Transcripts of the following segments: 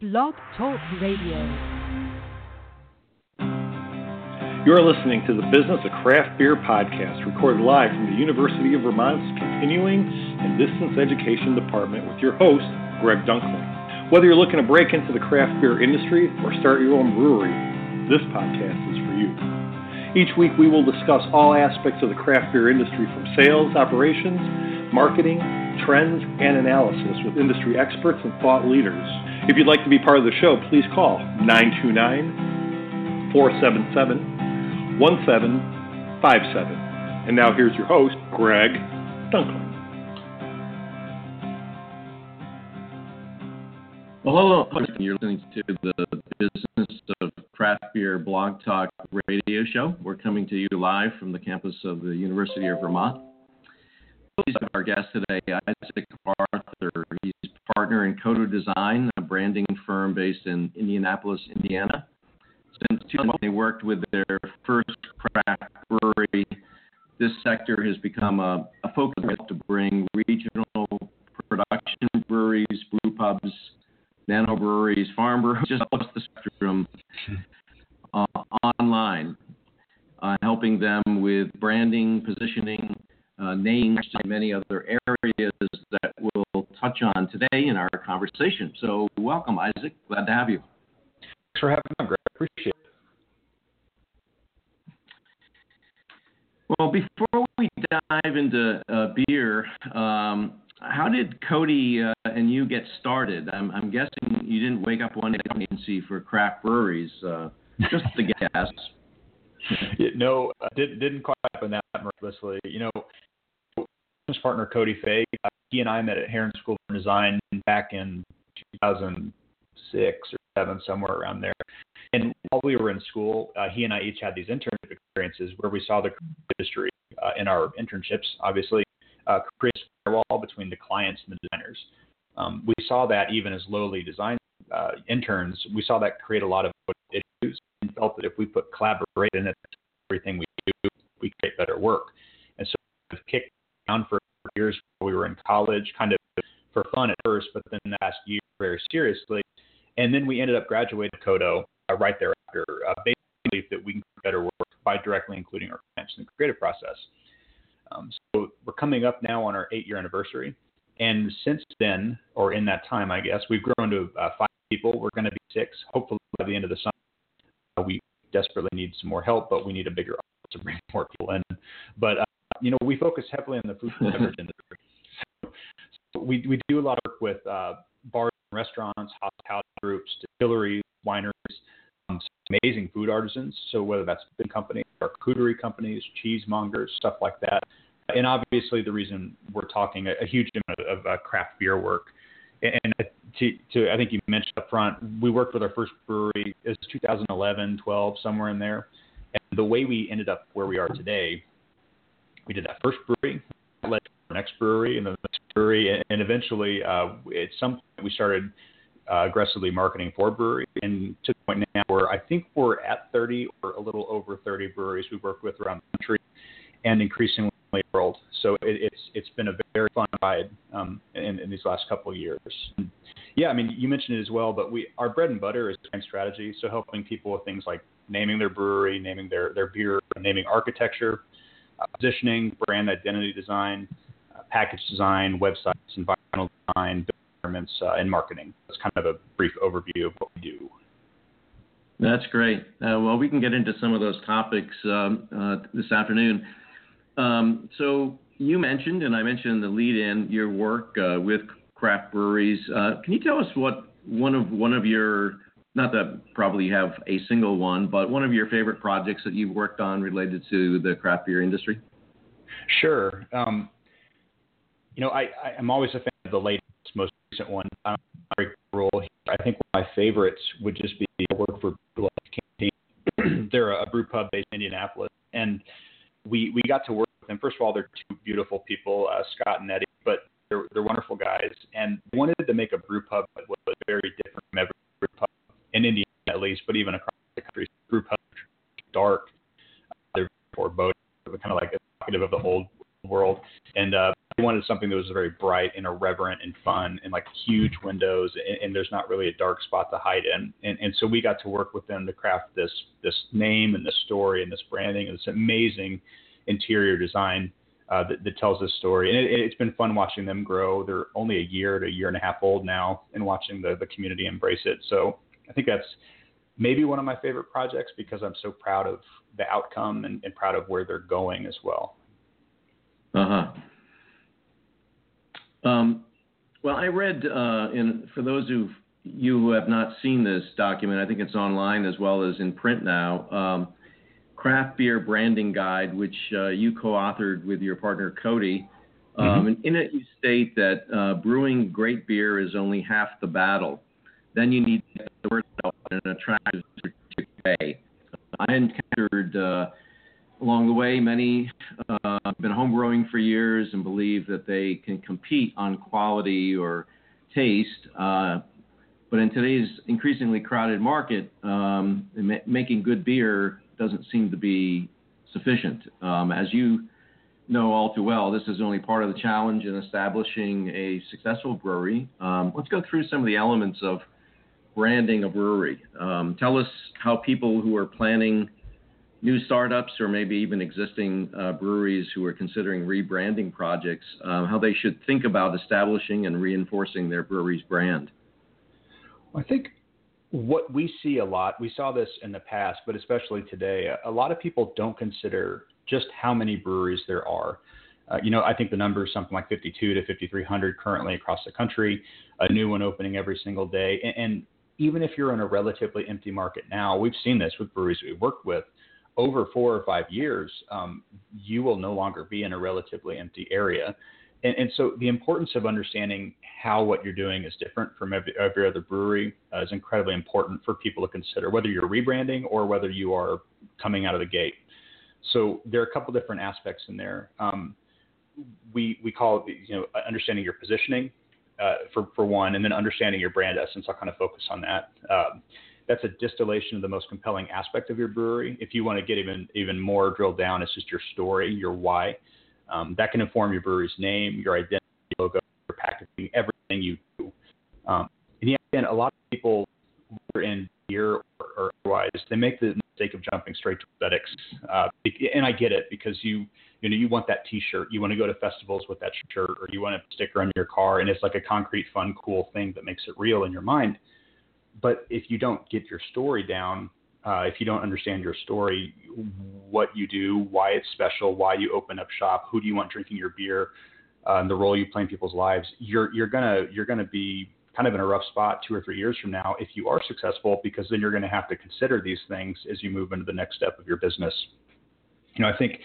Blog Talk Radio. You're listening to the Business of Craft Beer podcast, recorded live from the University of Vermont's Continuing and Distance Education Department with your host, Greg Dunkling. Whether you're looking to break into the craft beer industry or start your own brewery, this podcast is for you. Each week, we will discuss all aspects of the craft beer industry from sales, operations, marketing, trends, and analysis with industry experts and thought leaders. If you'd like to be part of the show, please call 929 477 1757. And now here's your host, Greg Dunkling. Well, hello. You're listening to the Business of Craft Beer Blog Talk radio show. We're coming to you live from the campus of the University of Vermont. Our guest today, Isaac Arthur. He's partner in CODO Design, a branding firm based in Indianapolis, Indiana. Since 2000, they worked with their first craft brewery. This sector has become a, a focus to bring regional production breweries, brew pubs, nano breweries, farm breweries, just across the spectrum uh, online, uh, helping them with branding, positioning, uh, names, and many other areas that we'll touch on today in our conversation. So, welcome, Isaac. Glad to have you. Thanks for having me, Greg. Appreciate it. Well, before we dive into uh, beer, um, how did Cody uh, and you get started? I'm, I'm, guessing you didn't wake up one day and see for craft breweries. Uh, just the guess. no, didn't didn't quite happen that miraculously. You know, business partner Cody Fay. Uh, he and I met at Herron School of Design back in 2006 or seven, somewhere around there. And while we were in school, uh, he and I each had these internship experiences where we saw the industry uh, in our internships, obviously, uh, create a firewall between the clients and the designers. Um, we saw that even as lowly design uh, interns, we saw that create a lot of issues and felt that if we put collaborate in it, everything we do, we create better work. And so we've kicked down for years we were in college, kind of for fun at first, but then last year very seriously. And then we ended up graduating Kodo uh, right thereafter, uh, basically that we can do better work by directly including our clients in the creative process. Um, so we're coming up now on our eight-year anniversary, and since then, or in that time, I guess we've grown to uh, five people. We're going to be six, hopefully by the end of the summer. Uh, we desperately need some more help, but we need a bigger office to bring more people in. But uh, you know, we focus heavily on the food and beverage industry. So, so we we do a lot of work with uh, bars and restaurants, hospitality groups, distilleries, wineries, um, amazing food artisans. So whether that's big companies, charcuterie companies, cheesemongers, stuff like that. And obviously, the reason we're talking a, a huge amount of, uh, craft beer work. And to, to, I think you mentioned up front, we worked with our first brewery. It was 2011, 12, somewhere in there. And the way we ended up where we are today we did that first brewery, led to our next brewery, and the next brewery, and eventually uh, at some point we started uh, aggressively marketing for brewery, and to the point now where I think we're at 30 or a little over 30 breweries we work with around the country, and increasingly the world. So it, it's it's been a very fun ride um, in, in these last couple of years. And yeah, I mean you mentioned it as well, but we our bread and butter is brand strategy, so helping people with things like naming their brewery, naming their their beer, naming architecture, positioning, brand identity design, uh, package design, websites, environmental design, environments, uh, and marketing. That's kind of a brief overview of what we do. That's great. Uh, well, we can get into some of those topics um, this afternoon. Um, so you mentioned, and I mentioned in the lead-in, your work with craft breweries. can you tell us what one of one of your not that probably you have a single one, but one of your favorite projects that you've worked on related to the craft beer industry? Sure. Um, you know, I, I, am always a fan of the latest, most recent one. Um, role. I think one of my favorites would just be work for Blue Canteen. they're a brew pub based in Indianapolis, and we we got to work with them. First of all, they're two beautiful people, uh, Scott and Eddie, but they're they're wonderful guys, and they wanted to make a brew pub that was very different from every brew pub in Indiana at least, but even across the country, group dark. They're foreboding, kind of like evocative of the old world. And uh, they wanted wanted something that was very bright and irreverent and fun and like huge windows and, and there's not really a dark spot to hide in. And, and so we got to work with them to craft this this name and this story and this branding and this amazing interior design uh, that, that, tells this story. And it, has been fun watching them grow. They're only a year to a year and a half old now, and watching the the community embrace it. So I think that's maybe one of my favorite projects because I'm so proud of the outcome and, and proud of where they're going as well. Uh huh. Um, well, I read, uh, in for those who you who have not seen this document, I think it's online as well as in print now. Um, craft beer branding guide, which uh, you co-authored with your partner Cody. Um, mm-hmm. And in it, you state that uh, brewing great beer is only half the battle. Then you need to get the word out in an attractive way. I encountered uh, along the way many uh, been home brewing for years and believe that they can compete on quality or taste. Uh, but in today's increasingly crowded market, um, ma- making good beer doesn't seem to be sufficient. Um, as you know all too well, this is only part of the challenge in establishing a successful brewery. Um, let's go through some of the elements of branding a brewery. Um, tell us how people who are planning new startups or maybe even existing uh, breweries who are considering rebranding projects, uh, how they should think about establishing and reinforcing their brewery's brand? I think what we see a lot, we saw this in the past, but especially today, a lot of people don't consider just how many breweries there are. Uh, you know, I think the number is something like 52 to 5,300 currently across the country, a new one opening every single day. And, and even if you're in a relatively empty market now, we've seen this with breweries we've worked with over four or five years, um, you will no longer be in a relatively empty area. And, and, so the importance of understanding how what you're doing is different from every, every other brewery uh, is incredibly important for people to consider, whether you're rebranding or whether you are coming out of the gate. So there are a couple different aspects in there. Um, we we call it, you know understanding your positioning uh, for for one, and then understanding your brand essence. I'll kind of focus on that. Um, that's a distillation of the most compelling aspect of your brewery. If you want to get even even more drilled down, it's just your story, your why. Um, that can inform your brewery's name, your identity, logo, your packaging, everything you do. Um, and yeah, again, a lot of people are in beer or, or, otherwise, they make the mistake of jumping straight to aesthetics. Uh, and I get it because you you know you want that T-shirt, you want to go to festivals with that shirt, or you want a sticker on your car, and it's like a concrete, fun, cool thing that makes it real in your mind but if you don't get your story down, uh, if you don't understand your story, what you do, why it's special, why you open up shop, who do you want drinking your beer, uh, and the role you play in people's lives, you're you're gonna you're gonna be kind of in a rough spot two or three years from now if you are successful, because then you're going to have to consider these things as you move into the next step of your business. You know, I think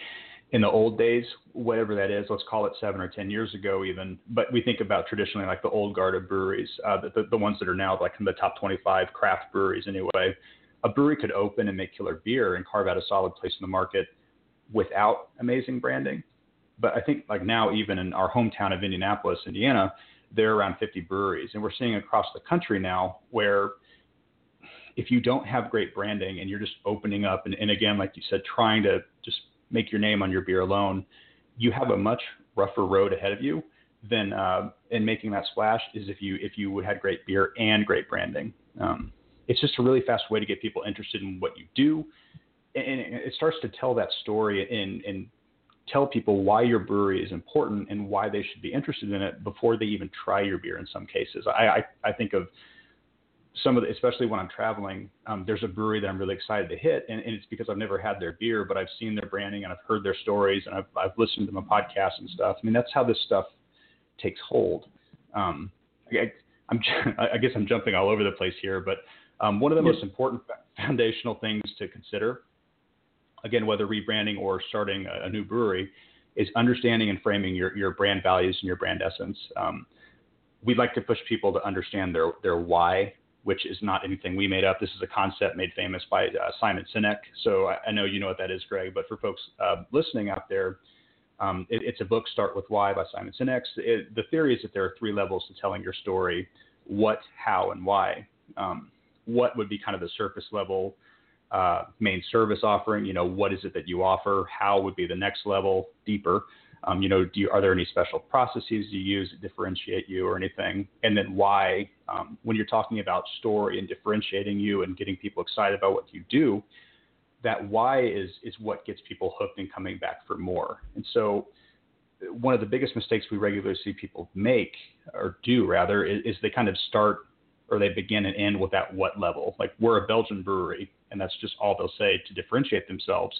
in the old days, whatever that is, let's call it seven or 10 years ago, even. But we think about traditionally like the old guard of breweries, uh, the, the, the, ones that are now like in the top 25 craft breweries anyway. A brewery could open and make killer beer and carve out a solid place in the market without amazing branding. But I think like now, even in our hometown of Indianapolis, Indiana, there are around 50 breweries. And we're seeing across the country now where if you don't have great branding and you're just opening up and, and again, like you said, trying to just make your name on your beer alone, you have a much rougher road ahead of you than uh, in making that splash is if you if you had great beer and great branding. Um, it's just a really fast way to get people interested in what you do, and it starts to tell that story and and tell people why your brewery is important and why they should be interested in it before they even try your beer. In some cases, I I, I think of some of the, especially when I'm traveling, um, there's a brewery that I'm really excited to hit, and, and, it's because I've never had their beer, but I've seen their branding and I've heard their stories and I've, I've listened to them on podcasts and stuff. I mean, that's how this stuff takes hold. Um, I, I'm, I guess I'm jumping all over the place here, but um, one of the most important foundational things to consider, again, whether rebranding or starting a, a, new brewery, is understanding and framing your, your brand values and your brand essence. Um, we'd like to push people to understand their, their why which is not anything we made up. This is a concept made famous by uh, Simon Sinek. So I, I, know you know what that is, Greg, but for folks uh, listening out there, um, it, it's a book, Start With Why by Simon Sinek. It, the theory is that there are three levels to telling your story what, how, and why. Um, what would be kind of the surface level uh, main service offering? You know, what is it that you offer? How would be the next level, deeper? Um, you know, do you, are there any special processes you use that differentiate you or anything? And then why, um, when you're talking about story and differentiating you and getting people excited about what you do, that why is is what gets people hooked and coming back for more. And so, one of the biggest mistakes we regularly see people make or do rather is, is they kind of start or they begin and end with that what level. Like we're a Belgian brewery, and that's just all they'll say to differentiate themselves.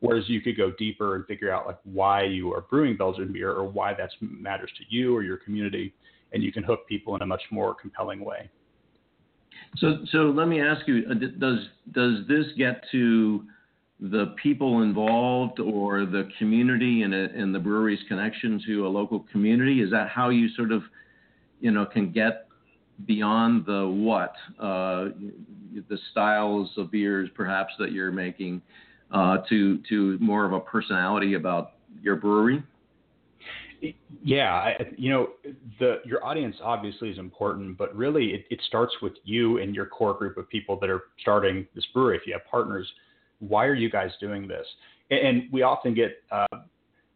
Whereas you could go deeper and figure out like why you are brewing Belgian beer or why that matters to you or your community, and you can hook people in a much more compelling way. So, so let me ask you: uh, Does does this get to the people involved or the community and in the brewery's connection to a local community? Is that how you sort of, you know, can get beyond the what, uh, the styles of beers perhaps that you're making, uh, to to more of a personality about your brewery? Yeah, I, you know, the your audience obviously is important, but really it, it starts with you and your core group of people that are starting this brewery. If you have partners, why are you guys doing this? And, and we often get, uh,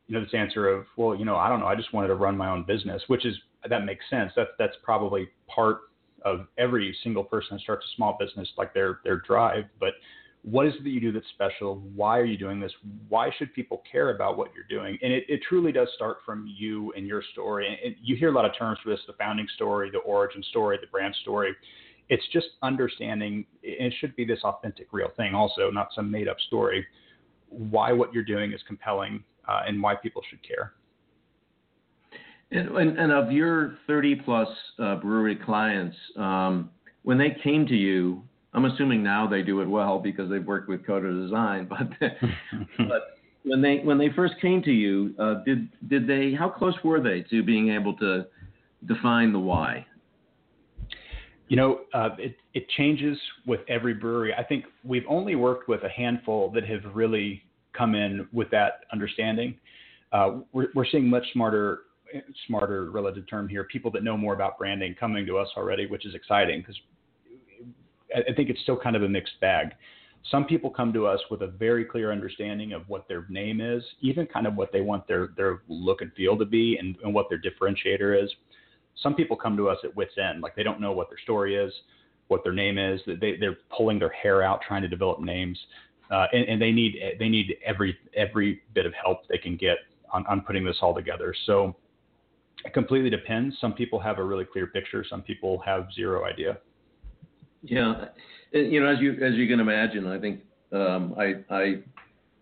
you know, this answer of, well, you know, I don't know, I just wanted to run my own business, which is that makes sense. That's that's probably part of every single person that starts a small business, like their their drive. But what is it that you do that's special? Why are you doing this? Why should people care about what you're doing? And it, it truly does start from you and your story. And you hear a lot of terms for this: the founding story, the origin story, the brand story. It's just understanding, and it should be this authentic, real thing, also, not some made up story. Why what you're doing is compelling, uh, and why people should care. And, and, and of your 30 plus uh, brewery clients, um, when they came to you, I'm assuming now they do it well because they've worked with CODO Design, but but when they when they first came to you, uh, did did they how close were they to being able to define the why? You know, uh, it it changes with every brewery. I think we've only worked with a handful that have really come in with that understanding. Uh, we're, we're seeing much smarter smarter relative term here, people that know more about branding coming to us already, which is exciting because I think it's still kind of a mixed bag. Some people come to us with a very clear understanding of what their name is, even kind of what they want their, their look and feel to be and, and what their differentiator is. Some people come to us at wits end, like they don't know what their story is, what their name is. They, they're pulling their hair out trying to develop names, uh, and, and they need they need every every bit of help they can get on, on putting this all together. So it completely depends. Some people have a really clear picture. Some people have zero idea. Yeah, you know, as you as you can imagine, I think um, I I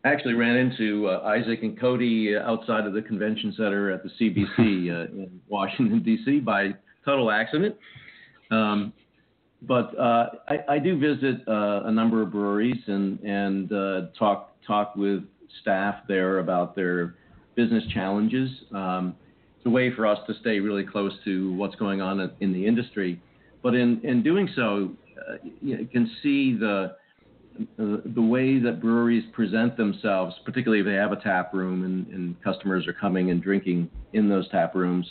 actually ran into uh, Isaac and Cody outside of the convention center at the CBC uh, in Washington D.C. by total accident. Um, but uh, I, I, do visit uh, a number of breweries and and uh, talk talk with staff there about their business challenges. Um, it's a way for us to stay really close to what's going on in the industry. But in, in doing so, uh, you can see the the way that breweries present themselves, particularly if they have a tap room and, and customers are coming and drinking in those tap rooms.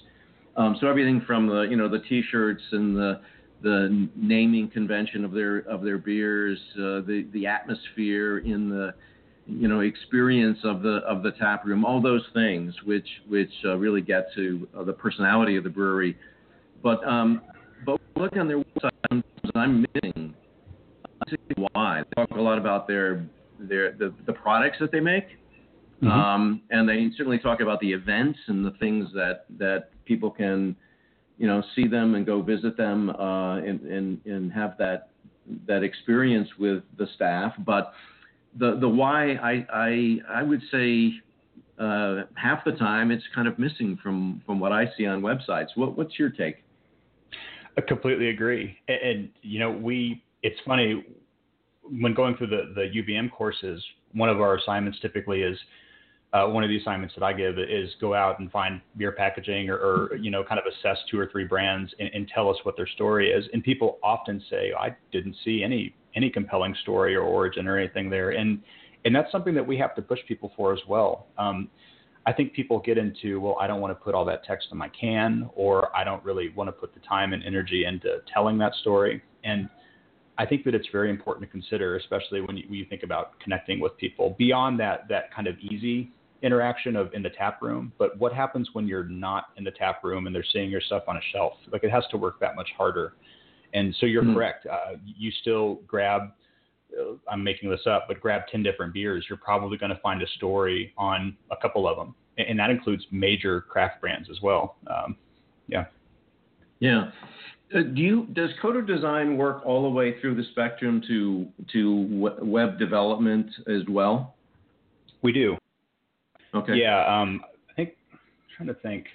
Um, so everything from the you know the T-shirts and the the naming convention of their of their beers, uh, the the atmosphere in the you know experience of the of the tap room, all those things which which uh, really get to uh, the personality of the brewery. But um, but look on their website, I'm missing why they talk a lot about their their the, the products that they make. Mm-hmm. Um, and they certainly talk about the events and the things that, that people can, you know, see them and go visit them uh, and, and, and have that that experience with the staff. But the the why I I I would say uh, half the time it's kind of missing from from what I see on websites. What what's your take? I completely agree. And, and you know we it's funny when going through the the UVM courses. One of our assignments typically is uh, one of the assignments that I give is go out and find beer packaging or, or you know kind of assess two or three brands and, and, tell us what their story is. And people often say, I didn't see any any compelling story or origin or anything there. And and that's something that we have to push people for as well. Um, I think people get into, well, I don't want to put all that text in my can, or I don't really want to put the time and energy into telling that story. And I think that it's very important to consider, especially when you, when you think about connecting with people beyond that that kind of easy interaction of in the tap room, but what happens when you're not in the tap room and they're seeing your stuff on a shelf? Like it has to work that much harder. And so you're mm-hmm. correct. Uh, you still grab, uh, I'm making this up, but grab 10 different beers. You're probably going to find a story on a couple of them. And, and that includes major craft brands as well. Um, yeah. Yeah. Uh, do you does CODO Design work all the way through the spectrum to to web development as well? We do. Okay. Yeah. Um, I think I'm trying to think.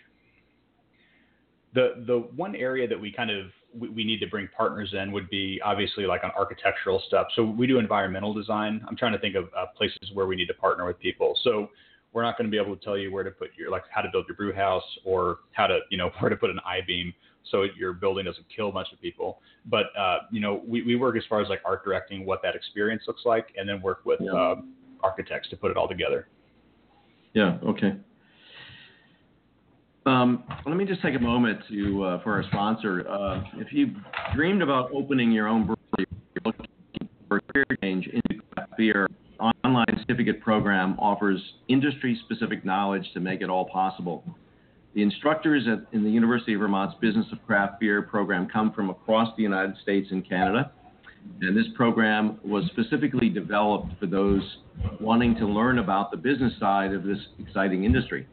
The the one area that we kind of we, we need to bring partners in would be obviously like on architectural stuff. So we do environmental design. I'm trying to think of uh, places where we need to partner with people. So we're not going to be able to tell you where to put your like how to build your brew house or how to you know where to put an I beam so your building doesn't kill a bunch of people. But uh, you know we, we work as far as like art directing what that experience looks like, and then work with yeah. uh, architects to put it all together. Yeah. Okay. Um, let me just take a moment to uh, for our sponsor. Uh, if you dreamed about opening your own brewery, you're looking for career change into craft beer, online certificate program offers industry-specific knowledge to make it all possible. The instructors at, in the University of Vermont's Business of Craft Beer program come from across the United States and Canada, and this program was specifically developed for those wanting to learn about the business side of this exciting industry.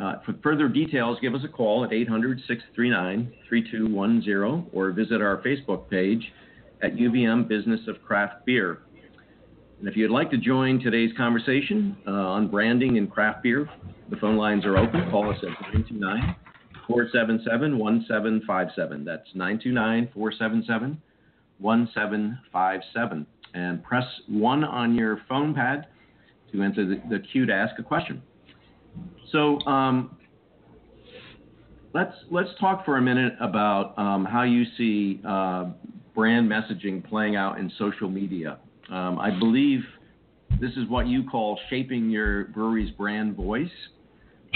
Uh, for further details, give us a call at 800 639 3210 or visit our Facebook page at UVM Business of Craft Beer. And if you'd like to join today's conversation uh, on branding and craft beer, the phone lines are open. Call us at 929 477 1757. That's 929 477 1757. And press 1 on your phone pad to enter the, the queue to ask a question. So um, let's let's talk for a minute about um, how you see uh, brand messaging playing out in social media. Um, I believe this is what you call shaping your brewery's brand voice.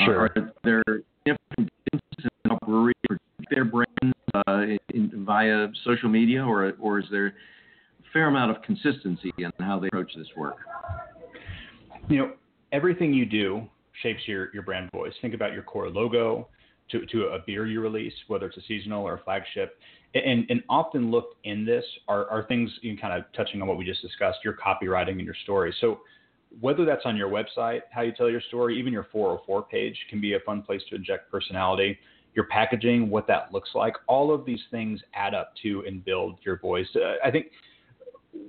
Sure. Uh, are there different differences in how breweries their brand uh, in, via social media, or or is there a fair amount of consistency in how they approach this work? You know, everything you do shapes your, your brand voice. Think about your core logo to, to a beer you release, whether it's a seasonal or a flagship. And, and often looked in this are, are things you know, kind of touching on what we just discussed, your copywriting and your story. So whether that's on your website, how you tell your story, even your 404 page can be a fun place to inject personality. Your packaging, what that looks like, all of these things add up to and build your voice. Uh, I think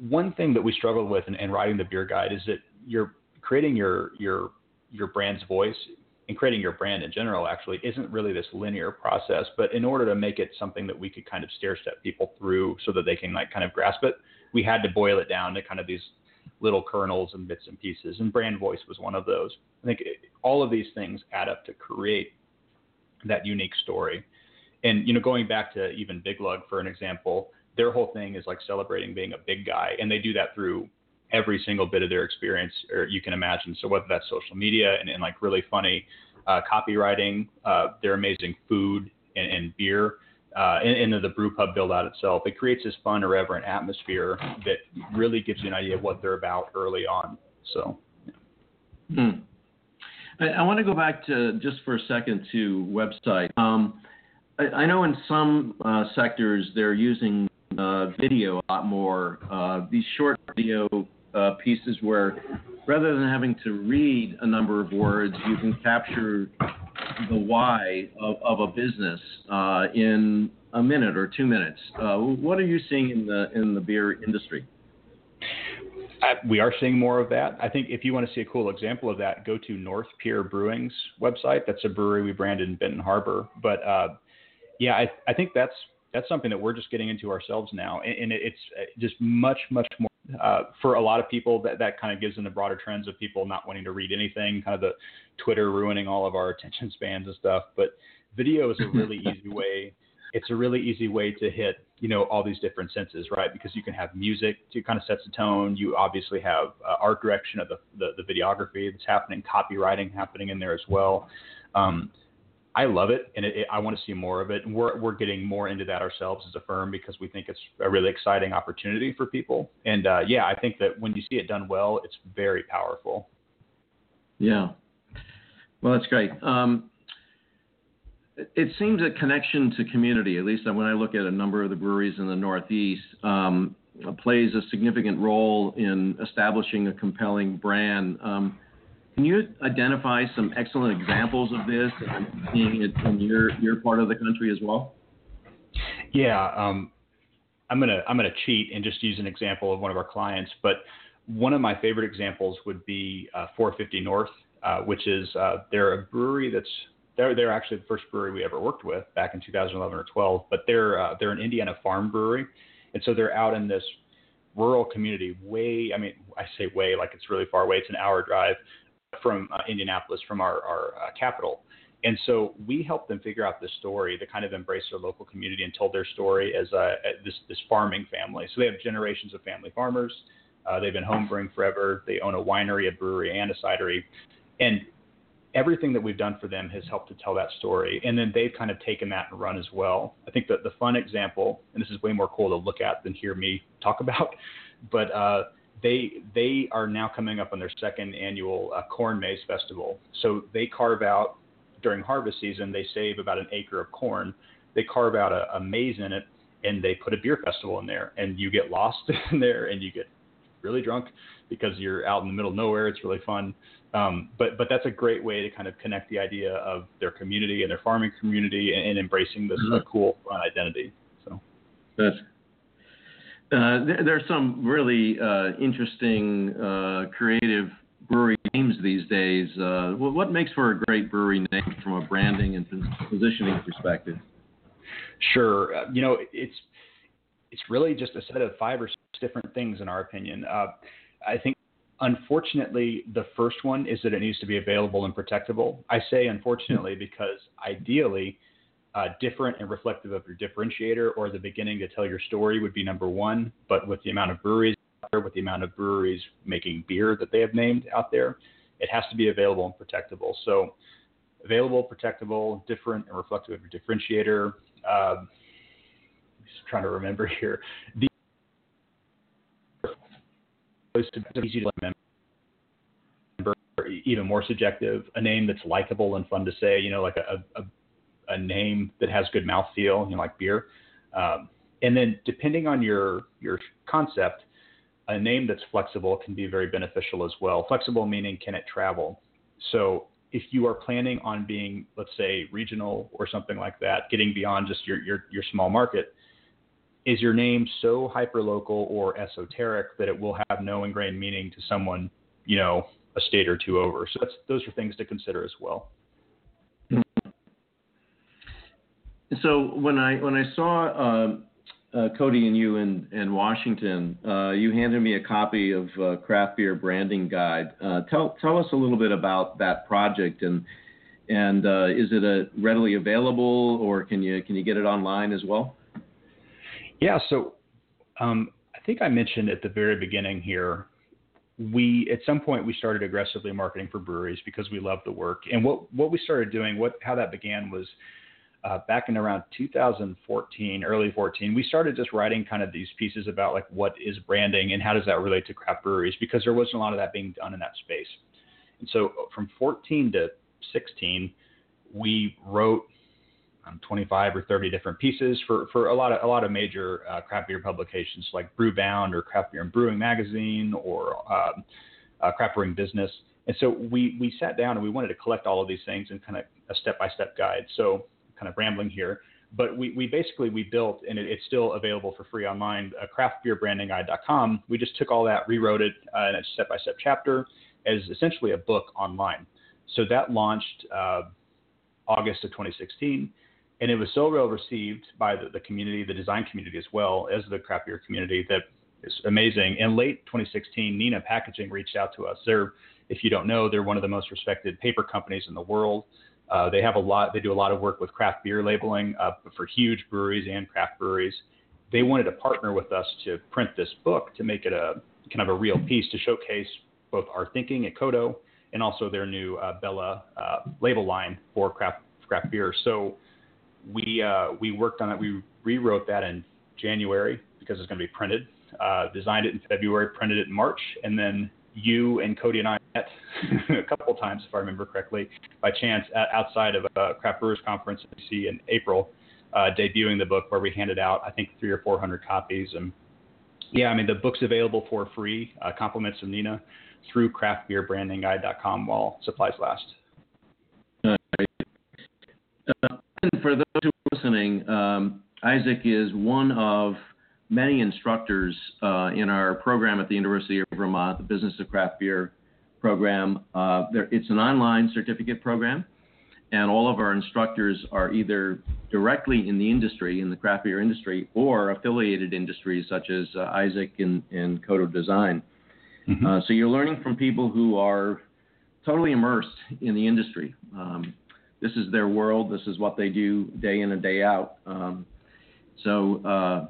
one thing that we struggled with in, in writing the beer guide is that you're creating your your your brand's voice and creating your brand in general actually isn't really this linear process. But in order to make it something that we could kind of stair step people through so that they can like kind of grasp it, we had to boil it down to kind of these little kernels and bits and pieces. And brand voice was one of those. I think it, all of these things add up to create that unique story. And you know, going back to even Big Lug for an example, their whole thing is like celebrating being a big guy, and they do that through every single bit of their experience or you can imagine. So whether that's social media and, and like really funny uh, copywriting, uh, their amazing food and, and beer, uh, and, and the brew pub build out itself, it creates this fun, irreverent atmosphere that really gives you an idea of what they're about early on. So. Hmm. I, I want to go back to just for a second to website. Um, I, I, know in some uh, sectors they're using uh, video a lot more. Uh, these short video uh, pieces where rather than having to read a number of words, you can capture the why of, of a business uh, in a minute or two minutes. Uh, what are you seeing in the in the beer industry? Uh, we are seeing more of that. I think if you want to see a cool example of that, go to North Pier Brewing's website. That's a brewery we branded in Benton Harbor. But uh, yeah, I, I think that's that's something that we're just getting into ourselves now, and, and it's just much much more uh, for a lot of people, that, that kind of gives them the broader trends of people not wanting to read anything, kind of the Twitter ruining all of our attention spans and stuff. But video is a really easy way. It's a really easy way to hit, you know, all these different senses, right? Because you can have music to kind of sets the tone. You obviously have uh, art direction of the, the, the videography that's happening, copywriting happening in there as well. Um, I love it, and it, it, I want to see more of it. And we're we're getting more into that ourselves as a firm because we think it's a really exciting opportunity for people. And uh, yeah, I think that when you see it done well, it's very powerful. Yeah. Well, that's great. Um, it seems a connection to community, at least when I look at a number of the breweries in the Northeast, um, plays a significant role in establishing a compelling brand. Um, can you identify some excellent examples of this and seeing it in your, your part of the country as well? Yeah, um, I'm gonna I'm gonna cheat and just use an example of one of our clients. But one of my favorite examples would be uh, 450 North, uh, which is uh, they're a brewery that's they're they're actually the first brewery we ever worked with back in 2011 or 12. But they're uh, they're an Indiana farm brewery, and so they're out in this rural community, way I mean I say way like it's really far away. It's an hour drive from uh, Indianapolis, from our our uh, capital. And so we helped them figure out this story to kind of embrace their local community and told their story as a, this, this farming family. So they have generations of family farmers. Uh, they've been homebrewing forever. They own a winery, a brewery, and a cidery. And everything that we've done for them has helped to tell that story. And then they've kind of taken that and run as well. I think that the fun example, and this is way more cool to look at than hear me talk about, but uh, they they are now coming up on their second annual uh, corn maze festival. So they carve out during harvest season, they save about an acre of corn. They carve out a, a maze in it and they put a beer festival in there. And you get lost in there and you get really drunk because you're out in the middle of nowhere. It's really fun. Um, but but that's a great way to kind of connect the idea of their community and their farming community and, and embracing this uh, mm-hmm. uh, cool fun identity. So that's uh, there, there's some really uh, interesting, uh, creative brewery names these days. Uh, what makes for a great brewery name from a branding and positioning perspective? Sure. Uh, you know, it's it's really just a set of five or six different things, in our opinion. Uh, I think, unfortunately, the first one is that it needs to be available and protectable. I say unfortunately hmm. because ideally, uh, different and reflective of your differentiator or the beginning to tell your story would be number one. But with the amount of breweries with the amount of breweries making beer that they have named out there, it has to be available and protectable. So, available, protectable, different, and reflective of your differentiator. Uh, just trying to remember here. The easy to remember, even more subjective. A name that's likable and fun to say. You know, like a a, a name that has good mouthfeel. You know, like beer. Um, and then depending on your your concept, a name that's flexible can be very beneficial as well. Flexible meaning can it travel? So if you are planning on being, let's say, regional or something like that, getting beyond just your your, your small market, is your name so hyperlocal or esoteric that it will have no ingrained meaning to someone, you know, a state or two over? So that's those are things to consider as well. So when I when I saw um, uh, Cody and you in, in Washington, uh, you handed me a copy of uh, Craft Beer Branding Guide. Uh, tell tell us a little bit about that project and and uh, is it a readily available or can you can you get it online as well? Yeah, so um, I think I mentioned at the very beginning here. We at some point we started aggressively marketing for breweries because we love the work. And what what we started doing, what how that began was uh, back in around 2014, early 14, we started just writing kind of these pieces about like what is branding and how does that relate to craft breweries because there wasn't a lot of that being done in that space. And so from 14 to 16, we wrote um, 25 or 30 different pieces for, for a lot of a lot of major uh, craft beer publications like Brewbound or Craft Beer and Brewing Magazine or um, uh, Craft Brewing Business. And so we we sat down and we wanted to collect all of these things in kind of a step by step guide. So kind of rambling here, but we, we basically we built and it, it's still available for free online. Uh, craftbeerbrandingguide.com. We just took all that, rewrote it uh, in a step-by-step chapter as essentially a book online. So that launched uh, August of 2016, and it was so well received by the, the community, the design community as well as the craft beer community that is amazing. In late 2016, Neenah Packaging reached out to us. They're, if you don't know, they're one of the most respected paper companies in the world. Uh, they have a lot. They do a lot of work with craft beer labeling uh, for huge breweries and craft breweries. They wanted to partner with us to print this book to make it a kind of a real piece to showcase both our thinking at CODO and also their new uh, Bella uh, label line for craft craft beer. So we uh, we worked on it. We rewrote that in January because it's going to be printed. Uh, designed it in February, printed it in March, and then you and Cody and I met a couple times, if I remember correctly, by chance at, outside of a craft brewers conference in DC in April, uh, debuting the book where we handed out, I think, three or four hundred copies. And yeah, I mean, the book's available for free, uh, compliments of Neenah, through craftbeerbrandingguide.com while supplies last. Uh, and for those who are listening, um, Isaac is one of many instructors uh, in our program at the University of Vermont, the Business of Craft Beer program. Uh, there, it's an online certificate program, and all of our instructors are either directly in the industry, in the craft beer industry, or affiliated industries such as uh, Isaac and, and Design. Mm-hmm. Uh, so you're learning from people who are totally immersed in the industry. Um, this is their world. This is what they do day in and day out. Um, so uh,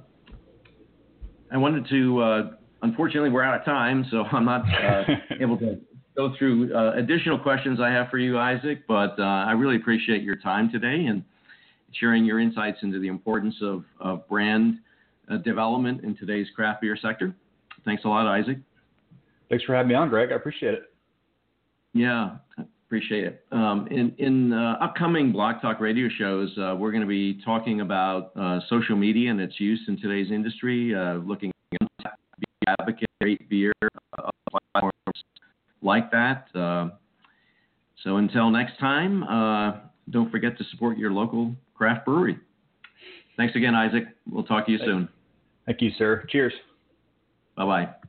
I wanted to. Uh, unfortunately, we're out of time, so I'm not uh, able to go through uh, additional questions I have for you, Isaac. But uh, I really appreciate your time today and sharing your insights into the importance of, of brand uh, development in today's craft beer sector. Thanks a lot, Isaac. Thanks for having me on, Greg. I appreciate it. Yeah, appreciate it. Um, in in uh, upcoming Blog Talk radio shows, uh, we're going to be talking about uh, social media and its use in today's industry, uh, looking at advocate great beer uh, platforms like that. Uh, so until next time, don't forget to support your local craft brewery. Thanks again, Isaac. We'll talk to you soon. Thank you, sir. Cheers. Bye bye.